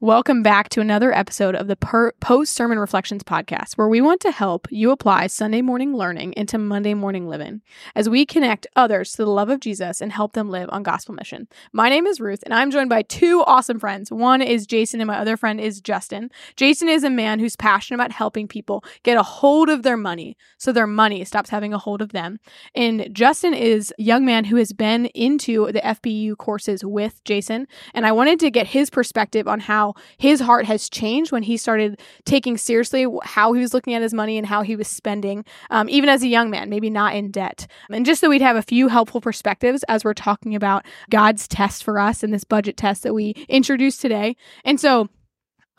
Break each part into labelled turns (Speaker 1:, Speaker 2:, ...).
Speaker 1: Welcome back to another episode of the per- Post Sermon Reflections podcast, where we want to help you apply Sunday morning learning into Monday morning living as we connect others to the love of Jesus and help them live on gospel mission. My name is Ruth, and I'm joined by two awesome friends. One is Jason, and my other friend is Justin. Jason is a man who's passionate about helping people get a hold of their money so their money stops having a hold of them. And Justin is a young man who has been into the FPU courses with Jason, and I wanted to get his perspective on how his heart has changed when he started taking seriously how he was looking at his money and how he was spending, um, even as a young man, maybe not in debt. And just so we'd have a few helpful perspectives as we're talking about God's test for us and this budget test that we introduced today. And so,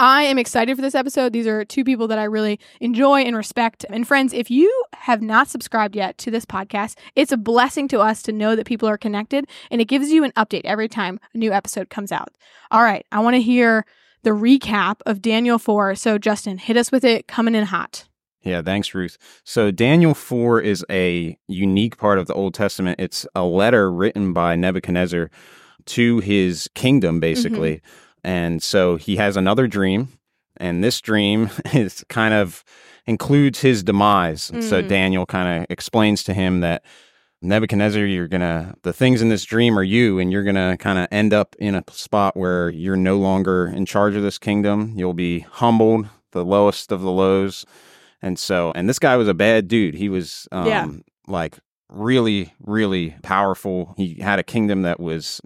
Speaker 1: I am excited for this episode. These are two people that I really enjoy and respect. And friends, if you have not subscribed yet to this podcast, it's a blessing to us to know that people are connected and it gives you an update every time a new episode comes out. All right, I want to hear the recap of Daniel 4. So, Justin, hit us with it coming in hot.
Speaker 2: Yeah, thanks, Ruth. So, Daniel 4 is a unique part of the Old Testament. It's a letter written by Nebuchadnezzar to his kingdom, basically. Mm-hmm. And so he has another dream, and this dream is kind of includes his demise. Mm. So, Daniel kind of explains to him that Nebuchadnezzar, you're gonna the things in this dream are you, and you're gonna kind of end up in a spot where you're no longer in charge of this kingdom. You'll be humbled, the lowest of the lows, and so and this guy was a bad dude. He was um, yeah. like really, really powerful. He had a kingdom that was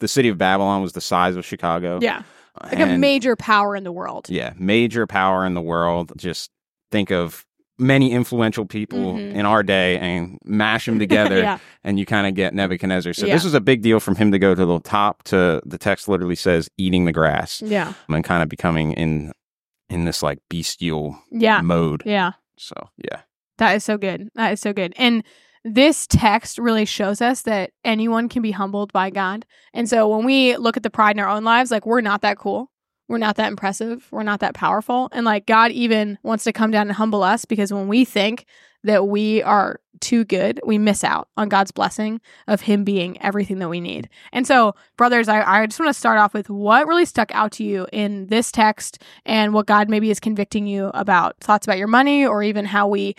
Speaker 2: the city of Babylon was the size of Chicago.
Speaker 1: Yeah. Like and, a major power in the world.
Speaker 2: Yeah, major power in the world. Just think of many influential people mm-hmm. in our day and mash them together yeah. and you kind of get Nebuchadnezzar. So yeah. this was a big deal from him to go to the top to the text literally says eating the grass.
Speaker 1: Yeah.
Speaker 2: And kind of becoming in in this like bestial
Speaker 1: yeah.
Speaker 2: mode.
Speaker 1: Yeah.
Speaker 2: So, yeah.
Speaker 1: That is so good. That is so good. And this text really shows us that anyone can be humbled by God. And so when we look at the pride in our own lives, like we're not that cool we're not that impressive. We're not that powerful. And like God even wants to come down and humble us because when we think that we are too good, we miss out on God's blessing of Him being everything that we need. And so, brothers, I, I just want to start off with what really stuck out to you in this text and what God maybe is convicting you about thoughts about your money or even how we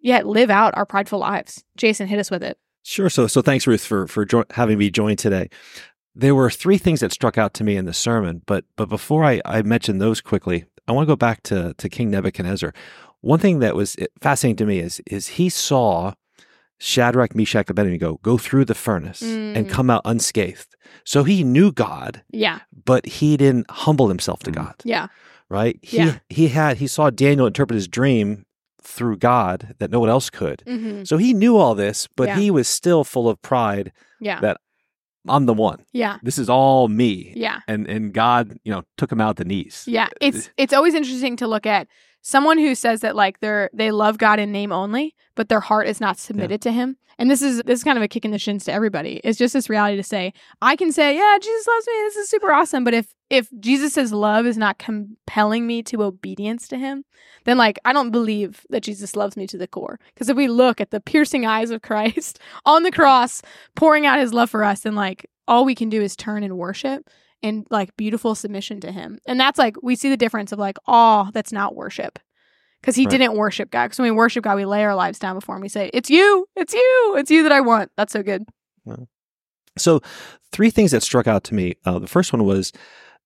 Speaker 1: yet live out our prideful lives. Jason, hit us with it.
Speaker 3: Sure. So, so thanks, Ruth, for for jo- having me join today there were three things that struck out to me in the sermon, but but before I, I mention those quickly, I want to go back to to King Nebuchadnezzar. One thing that was fascinating to me is is he saw Shadrach, Meshach, and Abednego go through the furnace mm. and come out unscathed. So he knew God,
Speaker 1: yeah,
Speaker 3: but he didn't humble himself to mm. God,
Speaker 1: yeah,
Speaker 3: right. He yeah. he had he saw Daniel interpret his dream through God that no one else could. Mm-hmm. So he knew all this, but yeah. he was still full of pride.
Speaker 1: Yeah.
Speaker 3: That I'm the one.
Speaker 1: Yeah.
Speaker 3: This is all me.
Speaker 1: Yeah.
Speaker 3: And and God, you know, took him out the knees.
Speaker 1: Yeah. It's it's always interesting to look at someone who says that like they're they love God in name only, but their heart is not submitted yeah. to him. And this is this is kind of a kick in the shins to everybody. It's just this reality to say, I can say, yeah, Jesus loves me. This is super awesome. But if if Jesus' love is not compelling me to obedience to him, then like I don't believe that Jesus loves me to the core. Because if we look at the piercing eyes of Christ on the cross, pouring out his love for us, and like all we can do is turn and worship and like beautiful submission to him. And that's like we see the difference of like awe that's not worship because he right. didn't worship God. Because when we worship God, we lay our lives down before him. We say, "It's you, it's you, it's you that I want." That's so good.
Speaker 3: So, three things that struck out to me. Uh, the first one was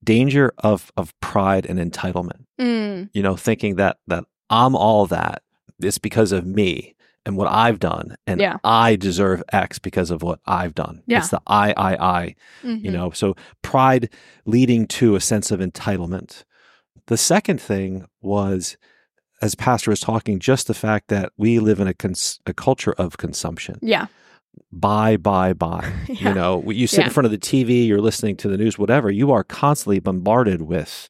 Speaker 3: danger of of pride and entitlement. Mm. You know, thinking that that I'm all that it's because of me and what I've done, and yeah. I deserve X because of what I've done. Yeah. It's the I, I, I. Mm-hmm. You know, so pride leading to a sense of entitlement. The second thing was as pastor was talking, just the fact that we live in a, cons- a culture of consumption.
Speaker 1: Yeah.
Speaker 3: Buy, buy, buy. yeah. You know, you sit yeah. in front of the TV, you're listening to the news, whatever, you are constantly bombarded with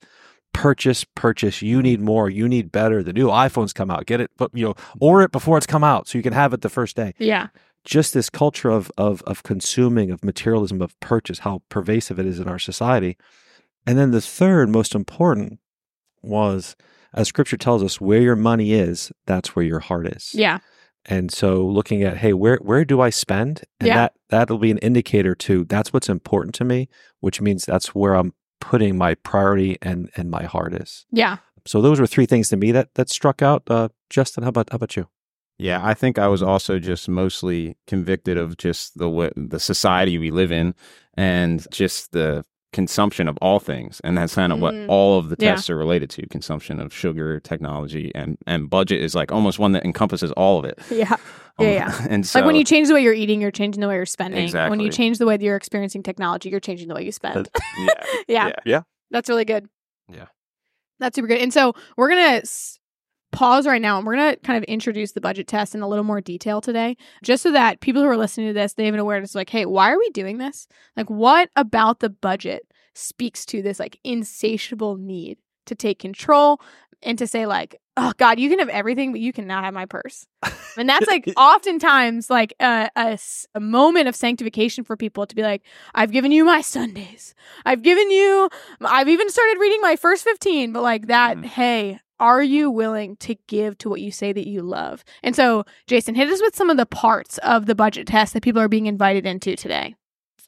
Speaker 3: purchase, purchase. You need more. You need better. The new iPhones come out. Get it, but you know, order it before it's come out so you can have it the first day.
Speaker 1: Yeah.
Speaker 3: Just this culture of of of consuming, of materialism, of purchase, how pervasive it is in our society. And then the third most important was as scripture tells us, where your money is, that's where your heart is.
Speaker 1: Yeah.
Speaker 3: And so looking at, hey, where where do I spend? And yeah. that that'll be an indicator to that's what's important to me, which means that's where I'm putting my priority and and my heart is.
Speaker 1: Yeah.
Speaker 3: So those were three things to me that that struck out. Uh, Justin, how about how about you?
Speaker 2: Yeah, I think I was also just mostly convicted of just the wa- the society we live in and just the consumption of all things, and that's kind of what
Speaker 1: Mm.
Speaker 2: all of the
Speaker 1: Yeah.
Speaker 2: tests are related to: consumption of sugar, technology, and and budget is like almost one that encompasses all of it.
Speaker 1: Yeah.
Speaker 2: Um,
Speaker 1: Yeah, yeah.
Speaker 2: And so,
Speaker 1: like when you change the way you're eating, you're changing the way you're spending.
Speaker 2: exactly.
Speaker 1: When you change the way that you're experiencing technology, you're changing the way you spend.
Speaker 2: yeah,
Speaker 1: yeah.
Speaker 2: yeah.
Speaker 1: That's really good.
Speaker 2: Yeah.
Speaker 1: That's super good. And so we're going to s- pause right now and we're going to kind of introduce the budget test in a little more detail today, just so that people who are listening to this, they have an awareness like, hey, why are we doing this? Like, what about the budget speaks to this like insatiable need to take control and to say, like, oh, God, you can have everything, but you cannot have my purse. And that's like oftentimes like a moment of sanctification for people to be like, I've given you my Sundays. I've given you, I've even started reading my first 15, but like that,
Speaker 2: Mm.
Speaker 1: hey, are you willing to give to what you say that you love? And so, Jason, hit us with some of the parts of the budget test that people are being invited into today.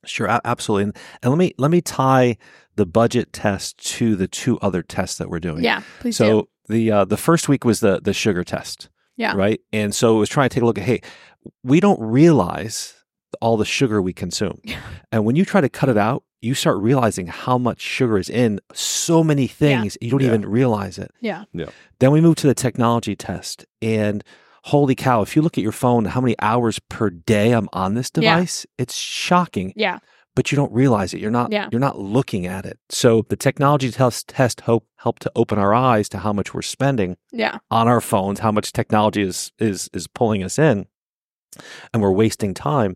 Speaker 3: Sure, absolutely. And, and let me let me tie the budget test to the two other tests that we're doing.
Speaker 1: Yeah, please
Speaker 3: So
Speaker 1: do.
Speaker 3: the uh, the first week was the the sugar test.
Speaker 1: Yeah.
Speaker 3: Right. And so it was trying to take a look at hey, we don't realize all the sugar we consume, and when you try to cut it out, you start realizing how much sugar is in so many things you don't
Speaker 2: Yeah.
Speaker 3: even realize it.
Speaker 1: Yeah. Yeah.
Speaker 3: Then we move to the technology test, and holy cow, if you look at your phone, how many hours per day I'm on this
Speaker 1: Yeah.
Speaker 3: device, it's shocking
Speaker 1: Yeah.
Speaker 3: but you don't realize it. You're not
Speaker 1: Yeah.
Speaker 3: you're not looking at it. So the technology test test hope help to open our eyes to how much we're spending
Speaker 1: Yeah.
Speaker 3: on our phones, how much technology is is is pulling us in, and we're wasting time.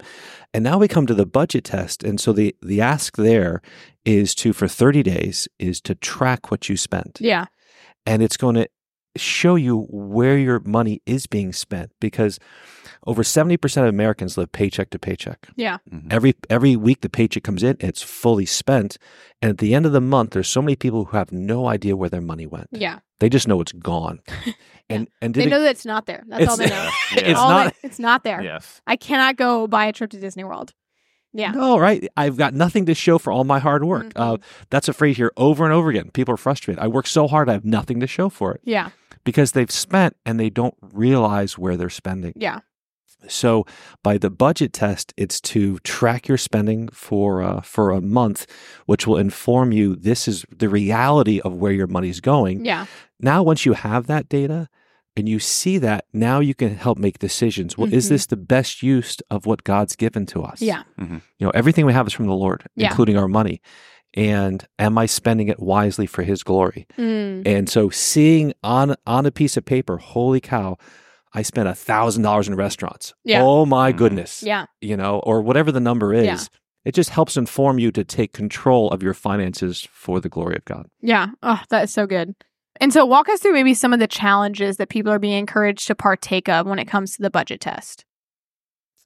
Speaker 3: And now we come to the budget test, and so the the ask there is to for 30 days is to track what you spent.
Speaker 1: Yeah.
Speaker 3: and it's going to show you where your money is being spent because over 70% of Americans live paycheck to paycheck.
Speaker 1: Yeah.
Speaker 2: Mhm.
Speaker 3: Every every week the paycheck comes in, it's fully spent, and at the end of the month, there's so many people who have no idea where their money went.
Speaker 1: Yeah.
Speaker 3: They just know it's gone. And and
Speaker 1: They
Speaker 3: did it-
Speaker 1: know that it's not there. That's all they know.
Speaker 3: it's
Speaker 1: All
Speaker 3: not.
Speaker 1: they- it's not there.
Speaker 2: Yes.
Speaker 1: I cannot go buy a trip to Disney World. Yeah.
Speaker 3: No, right. I've got nothing to show for all my hard work.
Speaker 1: Mhm.
Speaker 3: Uh, that's a phrase here over and over again. People are frustrated. I work so hard, I have nothing to show for it
Speaker 1: Yeah.
Speaker 3: because they've spent and they don't realize where they're spending.
Speaker 1: Yeah.
Speaker 3: So by the budget test, it's to track your spending for uh, for a month, which will inform you this is the reality of where your money's going.
Speaker 1: Yeah.
Speaker 3: Now, once you have that data and you see that, now you can help make decisions. Well, is
Speaker 1: Mhm.
Speaker 3: this the best use of what God's given to us?
Speaker 1: Yeah.
Speaker 3: You know, everything we have is from the Lord,
Speaker 1: Yeah.
Speaker 3: including our money. And am I spending it wisely for His glory?
Speaker 1: Mm.
Speaker 3: And so, seeing on on a piece of paper, holy cow, I spent a thousand dollars in restaurants.
Speaker 1: Yeah.
Speaker 3: Oh my
Speaker 2: Mhm.
Speaker 3: goodness.
Speaker 1: Yeah.
Speaker 3: You know, or whatever the number is.
Speaker 1: Yeah.
Speaker 3: It just helps inform you to take control of your finances for the glory of God.
Speaker 1: Yeah. Oh, that is so good. And so, walk us through maybe some of the challenges that people are being encouraged to partake of when it comes to the budget test.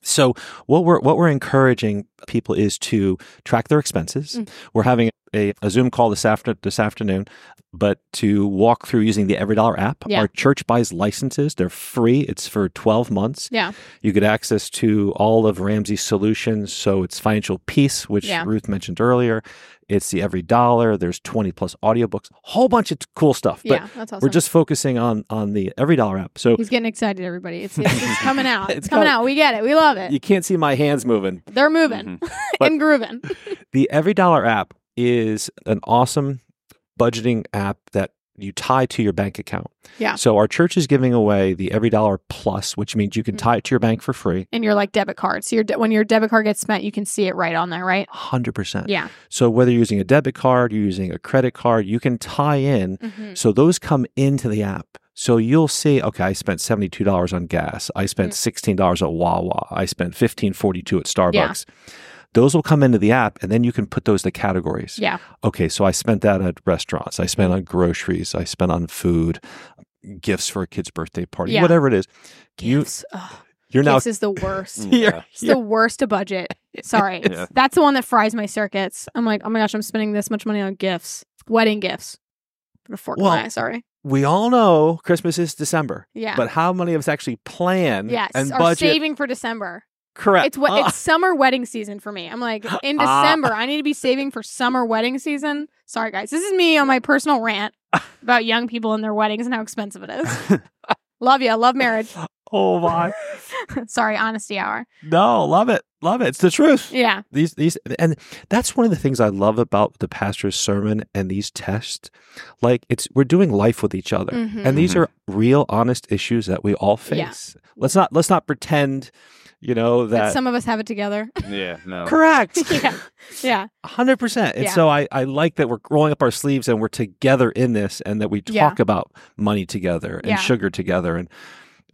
Speaker 3: So what we're what we're encouraging people is to track their expenses.
Speaker 1: Mm.
Speaker 3: We're having a, a Zoom call this after this afternoon, but to walk through using the Every Dollar app.
Speaker 1: Yeah.
Speaker 3: Our church buys licenses; they're free. It's for twelve months.
Speaker 1: Yeah.
Speaker 3: You get access to all of Ramsey's solutions. So it's financial peace, which
Speaker 1: Yeah.
Speaker 3: Ruth mentioned earlier. It's the Every Dollar. There's twenty plus audiobooks, whole bunch of cool stuff. But
Speaker 1: yeah. That's awesome.
Speaker 3: we're just focusing on on the Every Dollar app. So
Speaker 1: He's getting excited, everybody. It's, it's, it's coming out.
Speaker 3: It's
Speaker 1: It's, coming
Speaker 3: coming-
Speaker 1: out. We get it. We love it.
Speaker 3: you can't see my hands moving.
Speaker 1: They're moving mm-hmm.
Speaker 3: But-
Speaker 1: and grooving.
Speaker 3: The Every Dollar app is an awesome budgeting app that you tie to your bank account.
Speaker 1: Yeah.
Speaker 3: So our church is giving away the Every Dollar Plus, which means you can
Speaker 1: Mhm.
Speaker 3: tie it to your bank for free.
Speaker 1: And your like debit card. So your de- when your debit card gets spent, you can see it right on there, right?
Speaker 3: 100%.
Speaker 1: Yeah.
Speaker 3: So whether you're using a debit card, you're using a credit card, you can tie in.
Speaker 1: Mhm.
Speaker 3: So those come into the app. So you'll see, okay, I spent $72 on gas. I spent
Speaker 1: Mm.
Speaker 3: $16 at Wawa. I spent $15.42 at Starbucks. Those will come into the app and then you can put those to categories.
Speaker 1: Yeah.
Speaker 3: okay, so I spent that at restaurants. I spent on groceries. I spent on food, gifts for a kid's birthday party,
Speaker 1: Yeah.
Speaker 3: whatever it is. You,
Speaker 1: Gifts. Ugh,
Speaker 3: you're now
Speaker 1: gifts is the worst.
Speaker 3: you're,
Speaker 1: It's the worst to budget. Sorry.
Speaker 2: Yeah.
Speaker 1: That's the one that fries my circuits. I'm like, oh my gosh, I'm spending this much money on gifts. Wedding gifts. Put a fork
Speaker 3: Well,
Speaker 1: in my eye, sorry.
Speaker 3: we all know Christmas is December,
Speaker 1: Yeah.
Speaker 3: but how many of us actually plan
Speaker 1: yes.
Speaker 3: and
Speaker 1: are
Speaker 3: budget
Speaker 1: saving for December.
Speaker 3: Correct.
Speaker 1: It's what
Speaker 3: Uh,
Speaker 1: it's summer wedding season for me. I'm like in
Speaker 3: Ah.
Speaker 1: December, I need to be saving for summer wedding season. Sorry guys. This is me on my personal rant about young people and their weddings and how expensive it is. love you. Love marriage.
Speaker 3: oh my.
Speaker 1: Sorry, honesty hour.
Speaker 3: No, love it. Love it. It's the truth.
Speaker 1: Yeah.
Speaker 3: These these and that's one of the things I love about the pastor's sermon and these tests. Like it's we're doing life with each other.
Speaker 1: Mhm.
Speaker 3: And these
Speaker 2: Mhm.
Speaker 3: are real honest issues that we all
Speaker 1: Yeah.
Speaker 3: face. Let's not let's not pretend, you know,
Speaker 1: That
Speaker 3: that
Speaker 1: some of us have it together.
Speaker 2: Yeah, no.
Speaker 3: correct.
Speaker 1: yeah. Yeah.
Speaker 3: hundred percent. And
Speaker 1: Yeah.
Speaker 3: so I, I like that we're rolling up our sleeves and we're together in this and that we
Speaker 1: Yeah.
Speaker 3: talk about money together and
Speaker 1: Yeah.
Speaker 3: sugar together and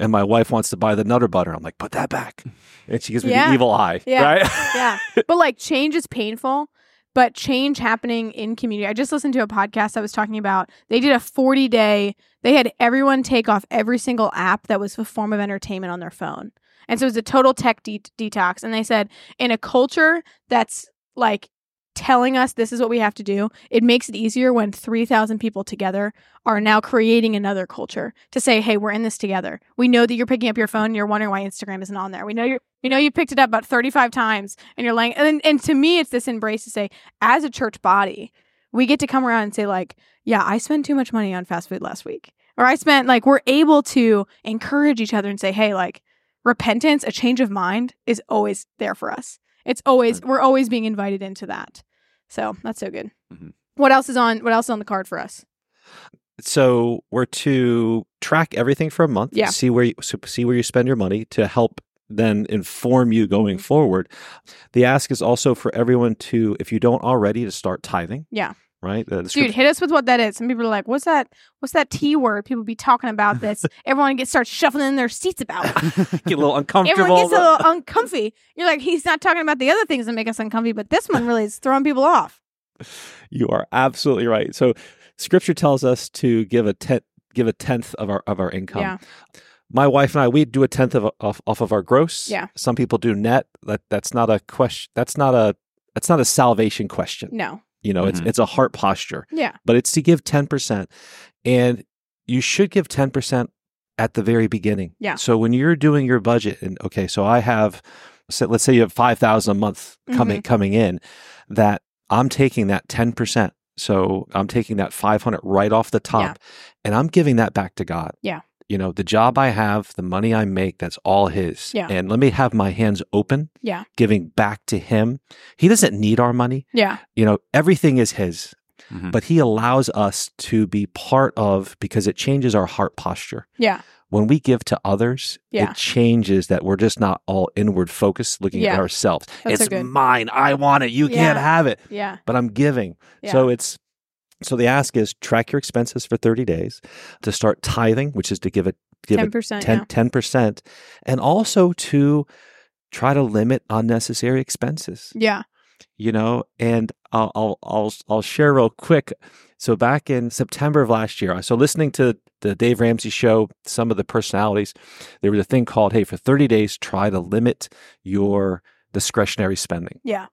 Speaker 3: and my wife wants to buy the Nutter Butter. I'm like, put that back. And she gives me
Speaker 1: Yeah.
Speaker 3: the evil eye.
Speaker 1: Yeah.
Speaker 3: Right?
Speaker 1: yeah. But like change is painful, but change happening in community. I just listened to a podcast I was talking about. They did a 40 day, they had everyone take off every single app that was a form of entertainment on their phone. And so it was a total tech de- detox. And they said, in a culture that's like telling us this is what we have to do, it makes it easier when 3,000 people together are now creating another culture to say, hey, we're in this together. We know that you're picking up your phone and you're wondering why Instagram isn't on there. We know you're you know you picked it up about 35 times and you're like and, and to me it's this embrace to say as a church body we get to come around and say like yeah i spent too much money on fast food last week or i spent like we're able to encourage each other and say hey like repentance a change of mind is always there for us it's always we're always being invited into that so that's so good
Speaker 2: Mhm.
Speaker 1: what else is on what else is on the card for us
Speaker 3: so we're to track everything for a month,
Speaker 1: Yeah.
Speaker 3: see where you so see where you spend your money to help then inform you going
Speaker 1: Mhm.
Speaker 3: forward. The ask is also for everyone to, if you don't already, to start tithing.
Speaker 1: Yeah.
Speaker 3: Right. The
Speaker 1: dude hit us with what that is some people are like what's that what's that t word people be talking about this everyone gets starts shuffling in their seats about
Speaker 3: get a little uncomfortable.
Speaker 1: Everyone gets a little uncomfy. You're like, he's not talking about the other things that make us uncomfy, but this one really is throwing people off.
Speaker 3: You are absolutely right. So scripture tells us to give a tenth give a tenth of our of our income.
Speaker 1: Yeah.
Speaker 3: My wife and I we do a tenth of off, off of our gross.
Speaker 1: Yeah.
Speaker 3: Some people do net. That that's not a question that's not a that's not a salvation question.
Speaker 1: No.
Speaker 3: You know, it's
Speaker 2: Mhm.
Speaker 3: it's a heart posture.
Speaker 1: Yeah.
Speaker 3: But it's to give 10%. And you should give 10% at the very beginning.
Speaker 1: Yeah.
Speaker 3: So when you're doing your budget and okay, so I have so let's say you have 5,000 a month coming
Speaker 1: Mm-hmm.
Speaker 3: coming in that I'm taking that 10%. So I'm taking that 500 right off the top and I'm giving that back to God.
Speaker 1: Yeah.
Speaker 3: You know, the job I have, the money I make, that's all his.
Speaker 1: Yeah.
Speaker 3: And let me have my hands open,
Speaker 1: Yeah.
Speaker 3: giving back to him. He doesn't need our money.
Speaker 1: Yeah.
Speaker 3: You know, everything is his
Speaker 2: Mhm.
Speaker 3: but he allows us to be part of because it changes our heart posture.
Speaker 1: Yeah.
Speaker 3: When we give to others,
Speaker 1: Yeah.
Speaker 3: it changes that we're just not all inward focused looking
Speaker 1: Yeah.
Speaker 3: at ourselves.
Speaker 1: That's
Speaker 3: it's
Speaker 1: good.
Speaker 3: mine. I want it. You can't have it,
Speaker 1: Yeah.
Speaker 3: but I'm giving.
Speaker 1: Yeah.
Speaker 3: So it's so the ask is track your expenses for 30 days to start tithing, which is to give it give
Speaker 1: Ten
Speaker 3: it
Speaker 1: percent.
Speaker 3: 10 10% and also to try to limit unnecessary expenses
Speaker 1: Yeah.
Speaker 3: you know and I'll, I'll i'll i'll share real quick so back in september of last year so listening to the dave ramsey show some of the personalities there was a thing called hey for 30 days try to limit your discretionary spending
Speaker 1: Yeah.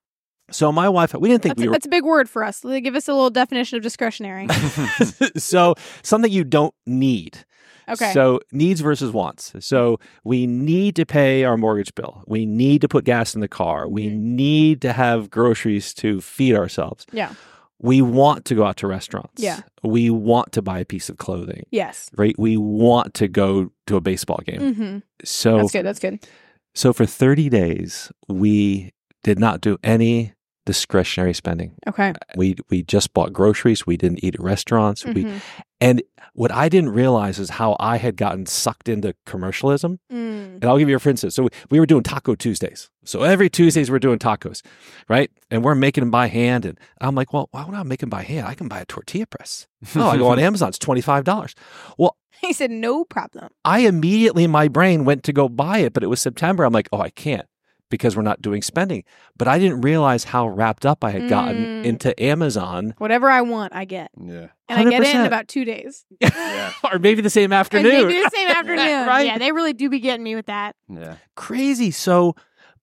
Speaker 3: So my wife we didn't think
Speaker 1: That's,
Speaker 3: we were
Speaker 1: that's a big word for us. Give us a little definition of discretionary.
Speaker 3: so something you don't need
Speaker 1: Okay.
Speaker 3: So needs versus wants. So we need to pay our mortgage bill. We need to put gas in the car. We
Speaker 1: Mhm.
Speaker 3: need to have groceries to feed ourselves.
Speaker 1: Yeah.
Speaker 3: We want to go out to restaurants.
Speaker 1: Yeah.
Speaker 3: We want to buy a piece of clothing.
Speaker 1: yes.
Speaker 3: Right? We want to go to a baseball game.
Speaker 1: hmm
Speaker 3: So
Speaker 1: That's good. That's good.
Speaker 3: so for 30 days we did not do any discretionary spending.
Speaker 1: Okay.
Speaker 3: We we just bought groceries. We didn't eat at restaurants. We
Speaker 1: Mhm.
Speaker 3: and what I didn't realize is how I had gotten sucked into commercialism.
Speaker 1: Mm.
Speaker 3: And I'll give you a for instance. So we, we were doing Taco Tuesdays. So every Tuesdays we're doing tacos, right? And we're making them by hand. And I'm like, well, why would I make them by hand? I can buy a tortilla press. Oh, I go on Amazon. It's twenty five dollars. Well,
Speaker 1: He said, no problem.
Speaker 3: I immediately in my brain went to go buy it, but it was September. I'm like, oh, I can't because we're not doing spending. But I didn't realize how wrapped up I had gotten
Speaker 1: Mm.
Speaker 3: into Amazon,
Speaker 1: Whatever I want, I get.
Speaker 2: yeah.
Speaker 1: And I get it in about two days.
Speaker 2: Yeah.
Speaker 3: or maybe the same
Speaker 1: And
Speaker 3: afternoon.
Speaker 1: maybe the same afternoon.
Speaker 3: Right?
Speaker 1: Yeah, they really do be getting me with that.
Speaker 2: Yeah.
Speaker 3: Crazy. So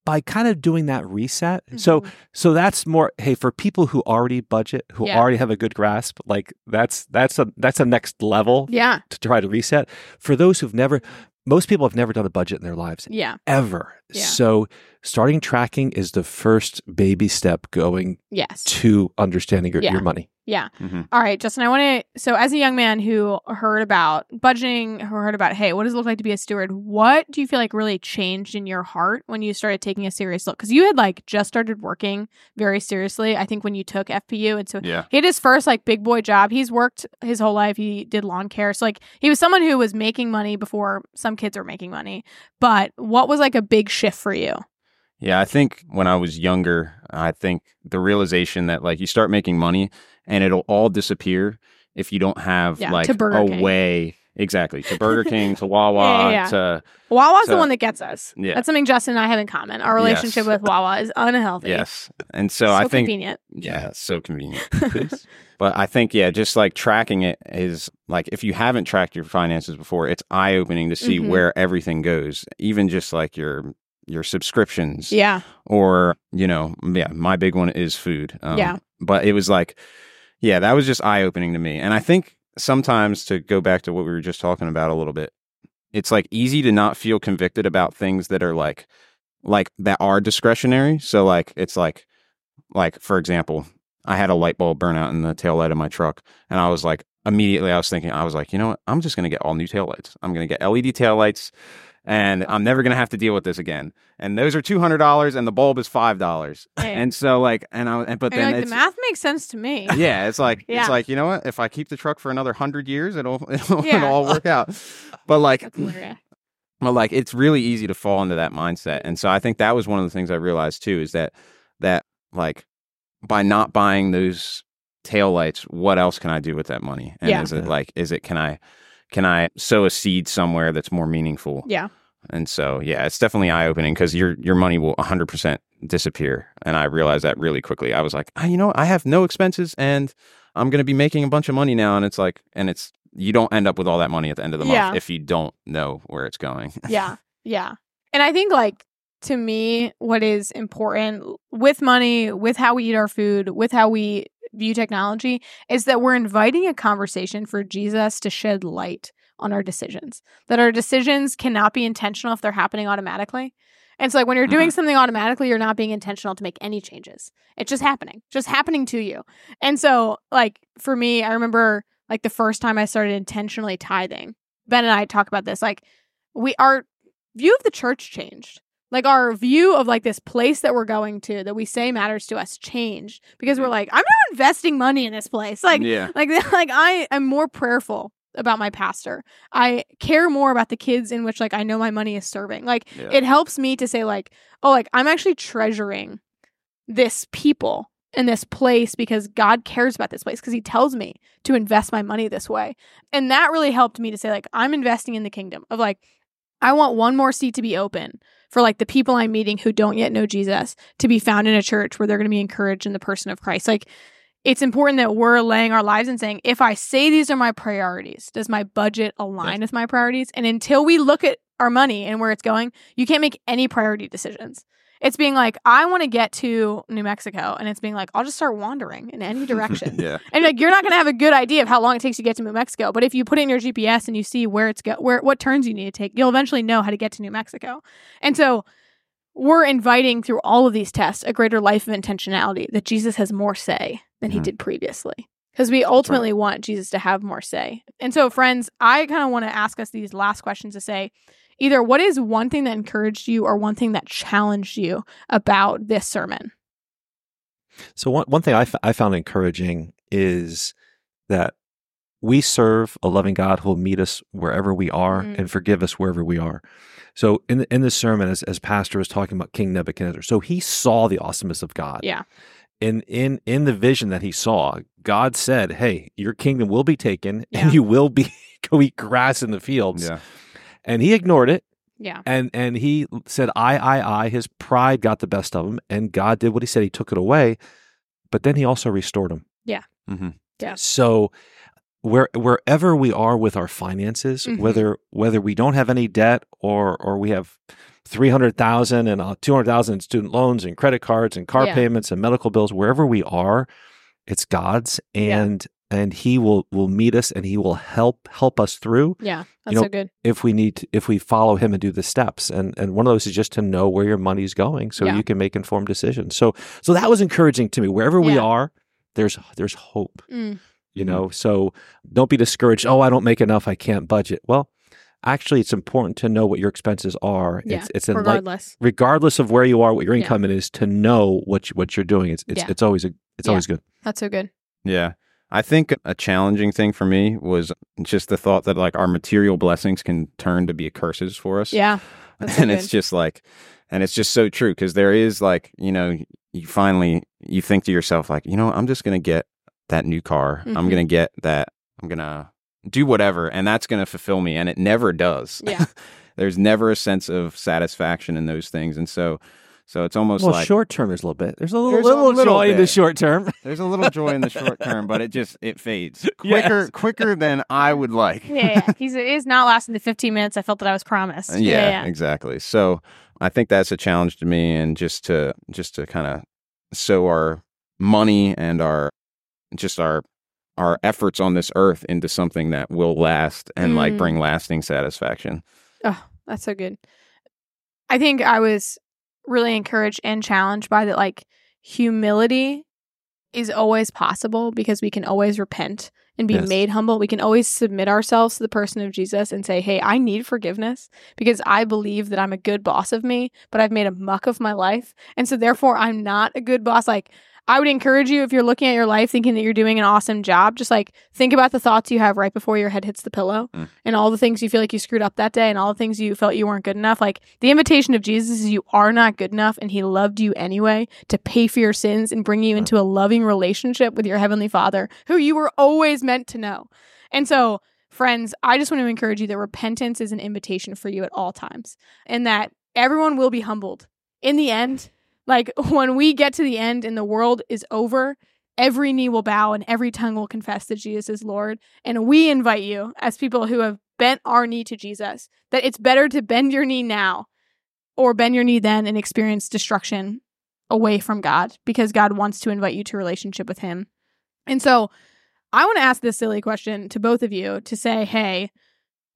Speaker 3: by kind of doing that reset, so
Speaker 1: Mhm.
Speaker 3: so that's more. Hey, for people who already budget, who
Speaker 1: Yeah.
Speaker 3: already have a good grasp, like that's that's a that's a next level
Speaker 1: yeah.
Speaker 3: to try to reset. For those who've never, most people have never done a budget in their lives
Speaker 1: Yeah.
Speaker 3: ever.
Speaker 1: Yeah.
Speaker 3: So starting tracking is the first baby step going
Speaker 1: Yes.
Speaker 3: to understanding your,
Speaker 1: Yeah.
Speaker 3: your money.
Speaker 1: Yeah.
Speaker 2: Mhm.
Speaker 1: All right, Justin, I want to. So, as a young man who heard about budgeting, who heard about, hey, what does it look like to be a steward? What do you feel like really changed in your heart when you started taking a serious look? Because you had like just started working very seriously, I think, when you took FPU. And so
Speaker 2: Yeah.
Speaker 1: he had his first like big boy job. He's worked his whole life. He did lawn care. So, like, he was someone who was making money before some kids were making money. But what was like a big shift for you?
Speaker 2: Yeah, I think when I was younger, I think the realization that like you start making money and it'll all disappear if you don't have
Speaker 1: Yeah,
Speaker 2: like
Speaker 1: to
Speaker 2: a
Speaker 1: King.
Speaker 2: way exactly to Burger King to Wawa
Speaker 1: Yeah, yeah,
Speaker 2: to
Speaker 1: Wawa's the one that gets us.
Speaker 2: Yeah.
Speaker 1: That's something Justin and I have in common. Our relationship
Speaker 2: Yes.
Speaker 1: with Wawa is unhealthy.
Speaker 2: yes, and so,
Speaker 1: So,
Speaker 2: I think
Speaker 1: convenient.
Speaker 2: yeah, so convenient. But I think, yeah, just like tracking it is like if you haven't tracked your finances before, it's eye opening to see
Speaker 1: Mhm.
Speaker 2: where everything goes, even just like your your subscriptions
Speaker 1: yeah.
Speaker 2: or you know, yeah, my big one is food. Um,
Speaker 1: Yeah.
Speaker 2: but it was like, yeah, that was just eye opening to me, and I think sometimes to go back to what we were just talking about a little bit, it's like easy to not feel convicted about things that are like like that are discretionary. So like it's like like for example, I had a light bulb burn out in the tail light of my truck and I was like immediately I was thinking I was like, you know what? I'm just going to get all new tail lights. I'm going to get LED tail lights and I'm never going to have to deal with this again. And those are $200 and the bulb is $5.
Speaker 1: Hey.
Speaker 2: And so like and I and but
Speaker 1: And
Speaker 2: then
Speaker 1: like,
Speaker 2: it's
Speaker 1: the math makes sense to me.
Speaker 2: yeah, it's like
Speaker 1: Yeah.
Speaker 2: it's like you know what? If I keep the truck for another hundred years, it'll it'll,
Speaker 1: Yeah.
Speaker 2: it'll all work out. But like, but like, it's really easy to fall into that mindset, and so I think that was one of the things I realized too is that that like by not buying those tail lights, what else can I do with that money? And
Speaker 1: Yeah.
Speaker 2: is it like is it can I can I sow a seed somewhere that's more meaningful?
Speaker 1: Yeah.
Speaker 2: And so, yeah, it's definitely eye opening because your your money will 100% disappear. And I realized that really quickly. I was like, ah, you know. I have no expenses and I'm going to be making a bunch of money now. And it's like, and it's, you don't end up with all that money at the end of the
Speaker 1: Yeah.
Speaker 2: month if you don't know where it's going.
Speaker 1: Yeah. Yeah. And I think like to me, what is important with money, with how we eat our food, with how we view technology, is that we're inviting a conversation for Jesus to shed light on our decisions. That our decisions cannot be intentional if they're happening automatically. And so, like, when you're doing mm-hmm. something automatically, you're not being intentional to make any changes. It's just happening, just happening to you. And so, like, for me, I remember like the first time I started intentionally tithing. Ben and I talk about this. Like, we our view of the church changed. Like our view of like this place that we're going to that we say matters to us changed because we're mm-hmm. like, I'm not investing money in this place. Like,
Speaker 2: yeah.
Speaker 1: like, like I am more prayerful about my pastor. I care more about the kids in which like I know my money is serving. Like
Speaker 2: Yeah.
Speaker 1: it helps me to say like, oh, like I'm actually treasuring this people in this place because God cares about this place because he tells me to invest my money this way. And that really helped me to say like I'm investing in the kingdom of like I want one more seat to be open for like the people I'm meeting who don't yet know Jesus to be found in a church where they're going to be encouraged in the person of Christ. Like it's important that we're laying our lives and saying, if I say these are my priorities, does my budget align with my priorities? And until we look at our money and where it's going, you can't make any priority decisions. It's being like, I want to get to New Mexico, and it's being like, I'll just start wandering in any direction.
Speaker 2: yeah.
Speaker 1: And like you're not going to have a good idea of how long it takes to get to New Mexico, but if you put it in your GPS and you see where it's go where what turns you need to take, you'll eventually know how to get to New Mexico. And so we're inviting through all of these tests a greater life of intentionality that Jesus has more say than he
Speaker 2: Mhm.
Speaker 1: did previously. Because we ultimately want Jesus to have more say. And so, friends, I kind of want to ask us these last questions to say either what is one thing that encouraged you or one thing that challenged you about this sermon?
Speaker 3: So one one thing I, f- I found encouraging is that we serve a loving God who will meet us wherever we are
Speaker 1: Mhm.
Speaker 3: and forgive us wherever we are. So in the, in this sermon, as as Pastor was talking about King Nebuchadnezzar, so he saw the awesomeness of God.
Speaker 1: Yeah.
Speaker 3: In in in the vision that he saw, God said, "Hey, your kingdom will be taken,
Speaker 1: Yeah.
Speaker 3: and you will be go eat grass in the fields."
Speaker 2: Yeah.
Speaker 3: And he ignored it,
Speaker 1: Yeah.
Speaker 3: and and he said i i i his pride got the best of him and god did what he said he took it away but then he also restored him
Speaker 2: Yeah. Mm-hmm.
Speaker 1: Yeah.
Speaker 3: so where wherever we are with our finances
Speaker 1: Mhm.
Speaker 3: whether whether we don't have any debt or or we have 300,000 and uh, 200,000 in student loans and credit cards and car
Speaker 1: Yeah.
Speaker 3: payments and medical bills wherever we are it's God's
Speaker 1: Yeah.
Speaker 3: and and he will will meet us and he will help help us through
Speaker 1: Yeah, that's
Speaker 3: know,
Speaker 1: so good.
Speaker 3: if we need to, if we follow him and do the steps and and one of those is just to know where your money's going so
Speaker 1: Yeah.
Speaker 3: you can make informed decisions so so that was encouraging to me wherever we are there's there's hope
Speaker 1: Mm,
Speaker 3: you know so don't be discouraged oh i don't make enough i can't budget well actually it's important to know what your expenses are
Speaker 1: Yeah,
Speaker 3: it's it's in like
Speaker 1: regardless.
Speaker 3: regardless of where you are what your
Speaker 1: Yeah.
Speaker 3: income is to know what you, what you're doing it's it's,
Speaker 1: Yeah.
Speaker 3: it's always a, it's
Speaker 1: Yeah.
Speaker 3: always good
Speaker 1: That's so good.
Speaker 2: Yeah. I think a challenging thing for me was just the thought that like our material blessings can turn to be curses for us.
Speaker 1: Yeah.
Speaker 2: And it's just like and it's just so true because there is like you know you finally you think to yourself like you know i'm just gonna get that new car i'm
Speaker 1: Mhm.
Speaker 2: gonna get that i'm gonna do whatever and that's gonna fulfill me and it never does
Speaker 1: Yeah.
Speaker 2: there's never a sense of satisfaction in those things and so so it's almost
Speaker 3: well
Speaker 2: like
Speaker 3: short term there's a little bit there's a little,
Speaker 2: There's a
Speaker 3: little,
Speaker 2: little
Speaker 3: joy in the short term
Speaker 2: there's a little joy in the short term but it just it fades
Speaker 3: Yes.
Speaker 2: quicker quicker than i would like
Speaker 1: yeah, yeah. He's he's not lasting the 15 minutes I felt that I was promised.
Speaker 2: Uh, yeah,
Speaker 1: yeah.
Speaker 2: exactly so i think that's a challenge to me and just to just to kind of sow our money and our just our our efforts on this earth into something that will last and like
Speaker 1: Mm.
Speaker 2: bring lasting satisfaction
Speaker 1: Oh, that's so good. I think I was really encouraged and challenged by that like humility is always possible because we can always repent and be
Speaker 3: Yes.
Speaker 1: made humble. We can always submit ourselves to the person of Jesus and say, Hey, I need forgiveness because I believe that I'm a good boss of me, but I've made a muck of my life. And so therefore I'm not a good boss. Like I would encourage you if you're looking at your life thinking that you're doing an awesome job, just like think about the thoughts you have right before your head hits the pillow
Speaker 2: Mm.
Speaker 1: and all the things you feel like you screwed up that day and all the things you felt you weren't good enough. Like the invitation of Jesus is you are not good enough and he loved you anyway to pay for your sins and bring you into a loving relationship with your heavenly father who you were always meant to know. And so, friends, I just want to encourage you that repentance is an invitation for you at all times and that everyone will be humbled. In the end, like when we get to the end and the world is over, every knee will bow and every tongue will confess that Jesus is Lord. And we invite you, as people who have bent our knee to Jesus, that it's better to bend your knee now or bend your knee then and experience destruction away from God because God wants to invite you to relationship with Him. And so I want to ask this silly question to both of you to say, hey,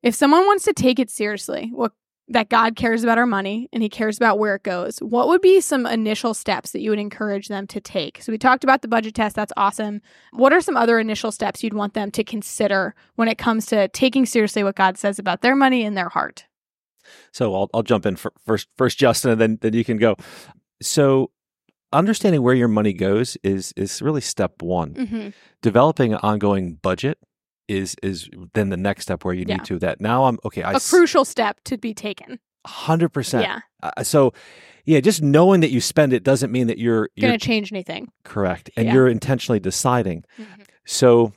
Speaker 1: if someone wants to take it seriously, what that God cares about our money and he cares about where it goes. What would be some initial steps that you would encourage them to take? So we talked about the budget test, that's awesome. What are some other initial steps you'd want them to consider when it comes to taking seriously what God says about their money and their heart?
Speaker 3: So I'll I'll jump in fir- first first Justin and then then you can go. So understanding where your money goes is is really step 1.
Speaker 1: Mhm.
Speaker 3: Developing an ongoing budget is is then the next step where you
Speaker 1: Yeah.
Speaker 3: need to that. Now I'm okay, I
Speaker 1: A crucial step to be taken.
Speaker 3: 100%.
Speaker 1: Yeah.
Speaker 3: Uh, uh, so yeah, just knowing that you spend it doesn't mean that you're you're
Speaker 1: Going to change anything.
Speaker 3: correct and
Speaker 1: Yeah.
Speaker 3: you're intentionally deciding. Mm-hmm. So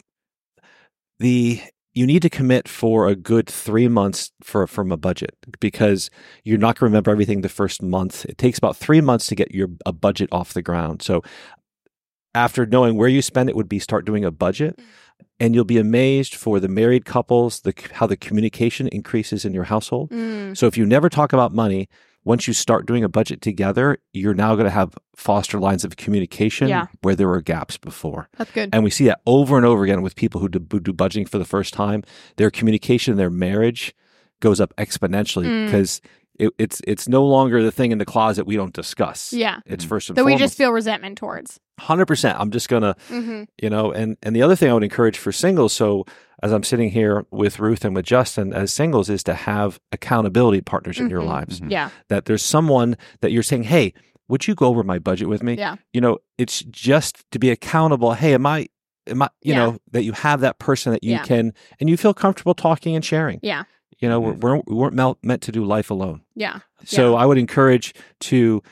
Speaker 3: the you need to commit for a good three months for from a budget because you're not going to remember everything the first month. It takes about three months to get your a budget off the ground. So after knowing where you spend it would be start doing a budget mm. And you'll be amazed for the married couples the how the communication increases in your household
Speaker 1: Mm.
Speaker 3: so if you never talk about money, once you start doing a budget together, you're now going to have foster lines of communication
Speaker 1: Yeah.
Speaker 3: where there were gaps before.
Speaker 1: That's good.
Speaker 3: And we see that over and over again with people who do, who do budgeting for the first time. Their communication, their marriage goes up exponentially
Speaker 1: Mm.
Speaker 3: Because it, it's it's no longer the thing in the closet we don't discuss.
Speaker 1: Yeah.
Speaker 3: It's first and
Speaker 1: That we just feel resentment towards.
Speaker 3: hundred percent. I'm just gonna
Speaker 1: Mm-hmm.
Speaker 3: you know and and the other thing i would encourage for singles so as i'm sitting here with ruth and with justin as singles is to have accountability partners in your
Speaker 1: Mhm.
Speaker 3: lives
Speaker 2: Mhm.
Speaker 1: Yeah.
Speaker 3: that there's someone that you're saying hey would you go over my budget with me
Speaker 1: Yeah.
Speaker 3: you know it's just to be accountable hey am i am i you
Speaker 1: Yeah.
Speaker 3: know that you have that person that you
Speaker 1: Yeah.
Speaker 3: can and you feel comfortable talking and sharing
Speaker 1: Yeah.
Speaker 3: You know
Speaker 2: Mhm.
Speaker 3: we're, we weren't mel- meant to do life alone
Speaker 1: Yeah.
Speaker 3: so I would encourage to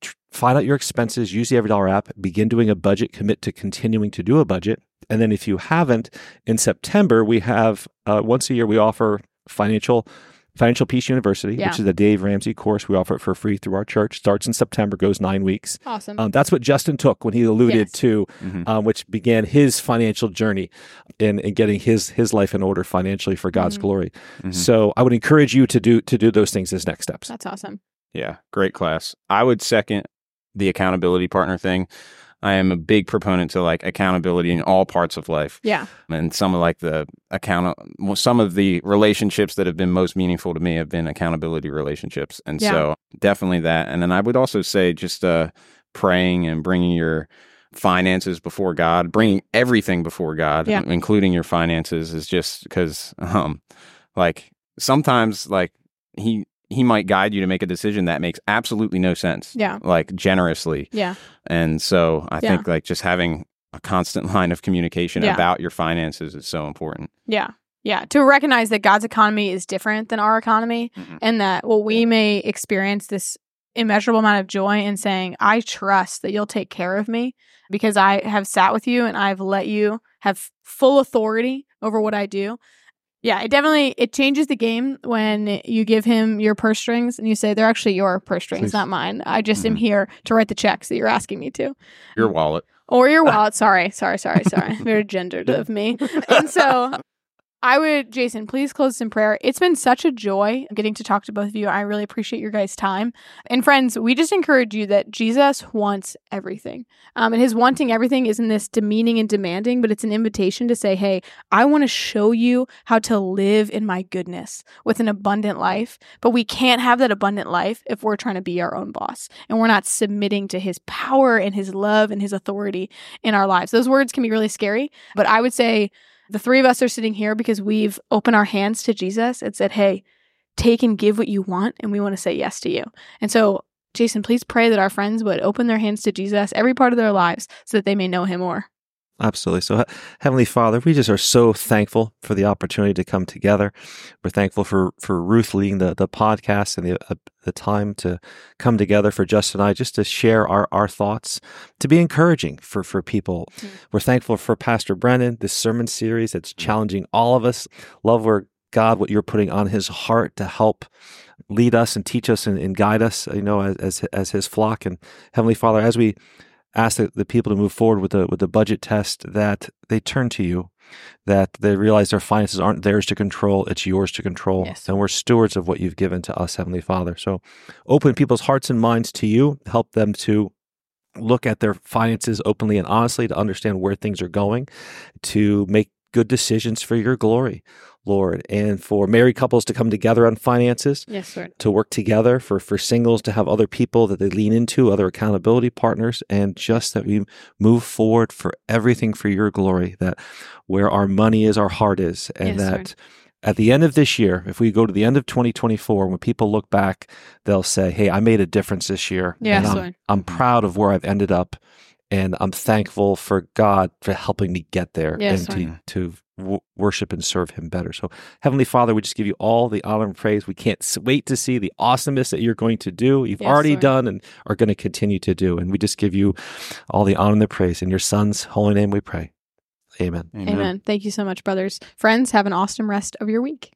Speaker 3: tr- find out your expenses, use the Every Dollar app, begin doing a budget, commit to continuing to do a budget. And then if you haven't, in September, we have uh, once a year, we offer financial. Financial Peace University,
Speaker 1: Yeah.
Speaker 3: which is a Dave Ramsey course. We offer it for free through our church. Starts in September, goes nine weeks.
Speaker 1: Awesome.
Speaker 3: Um, that's what Justin took when he alluded
Speaker 1: Yes.
Speaker 3: to,
Speaker 2: Mhm.
Speaker 3: um, which began his financial journey in, in getting his his life in order financially for God's
Speaker 1: Mhm.
Speaker 3: glory.
Speaker 2: Mhm.
Speaker 3: So I would encourage you to do to do those things as next steps.
Speaker 1: That's awesome.
Speaker 2: Yeah, great class. I would second the accountability partner thing. I am a big proponent to like accountability in all parts of life.
Speaker 1: Yeah.
Speaker 2: And some of like the account, some of the relationships that have been most meaningful to me have been accountability relationships. And
Speaker 1: Yeah.
Speaker 2: so definitely that. And then I would also say just uh, praying and bringing your finances before God, bringing everything before God,
Speaker 1: Yeah.
Speaker 2: including your finances is just because, um, like sometimes like he, he might guide you to make a decision that makes absolutely no sense.
Speaker 1: Yeah.
Speaker 2: Like generously.
Speaker 1: Yeah.
Speaker 2: And so I
Speaker 1: Yeah.
Speaker 2: think like just having a constant line of communication
Speaker 1: Yeah.
Speaker 2: about your finances is so important.
Speaker 1: Yeah. Yeah. To recognize that God's economy is different than our economy
Speaker 2: Mhm.
Speaker 1: and that while we may experience this immeasurable amount of joy in saying, I trust that you'll take care of me because I have sat with you and I've let you have full authority over what I do. Yeah, it definitely it changes the game when you give him your purse strings and you say they're actually your purse strings,
Speaker 3: Please.
Speaker 1: not mine. I just am
Speaker 2: Mhm.
Speaker 1: here to write the checks that you're asking me to.
Speaker 2: Your wallet.
Speaker 1: Or your wallet. sorry, sorry, sorry, sorry. Very gendered of me. And so I would, Jason, please close in prayer. It's been such a joy getting to talk to both of you. I really appreciate your guys' time. And friends, we just encourage you that Jesus wants everything. Um, and his wanting everything isn't this demeaning and demanding, but it's an invitation to say, hey, I want to show you how to live in my goodness with an abundant life. But we can't have that abundant life if we're trying to be our own boss and we're not submitting to his power and his love and his authority in our lives. Those words can be really scary, but I would say the three of us are sitting here because we've opened our hands to Jesus and said, Hey, take and give what you want, and we want to say yes to you. And so, Jason, please pray that our friends would open their hands to Jesus every part of their lives so that they may know him more.
Speaker 3: Absolutely. So, Heavenly Father, we just are so thankful for the opportunity to come together. We're thankful for, for Ruth leading the, the podcast and the, uh, the time to come together for Justin and I just to share our, our thoughts, to be encouraging for, for people.
Speaker 1: Mm.
Speaker 3: We're thankful for Pastor Brennan, this sermon series that's challenging all of us. Love where God, what you're putting on his heart to help lead us and teach us and, and guide us, you know, as, as, as his flock. And Heavenly Father, as we ask the, the people to move forward with the with the budget test that they turn to you that they realize their finances aren't theirs to control it's yours to control
Speaker 1: Yes.
Speaker 3: and we're stewards of what you've given to us heavenly father. So open people's hearts and minds to you. Help them to look at their finances openly and honestly to understand where things are going to make good decisions for your glory lord and for married couples to come together on finances
Speaker 1: Yes, Lord.
Speaker 3: to work together for for singles to have other people that they lean into other accountability partners and just that we move forward for everything for your glory that where our money is our heart is and
Speaker 1: Yes,
Speaker 3: that
Speaker 1: Lord.
Speaker 3: at the end of this year if we go to the end of 2024 when people look back they'll say hey i made a difference this year
Speaker 1: Yes,
Speaker 3: and I'm,
Speaker 1: Lord.
Speaker 3: I'm proud of where i've ended up and i'm thankful for god for helping me get there
Speaker 1: Yes,
Speaker 3: and to, to w- worship and serve him better so Heavenly Father, we just give you all the honor and praise. We can't wait to see the awesomeness that you're going to do, you've
Speaker 1: Yes,
Speaker 3: already
Speaker 1: Lord.
Speaker 3: done, and are going to continue to do. And we just give you all the honor and the praise. In your Son's holy name we pray. Amen.
Speaker 1: Amen. Thank you so much, brothers. Friends, have an awesome rest of your week.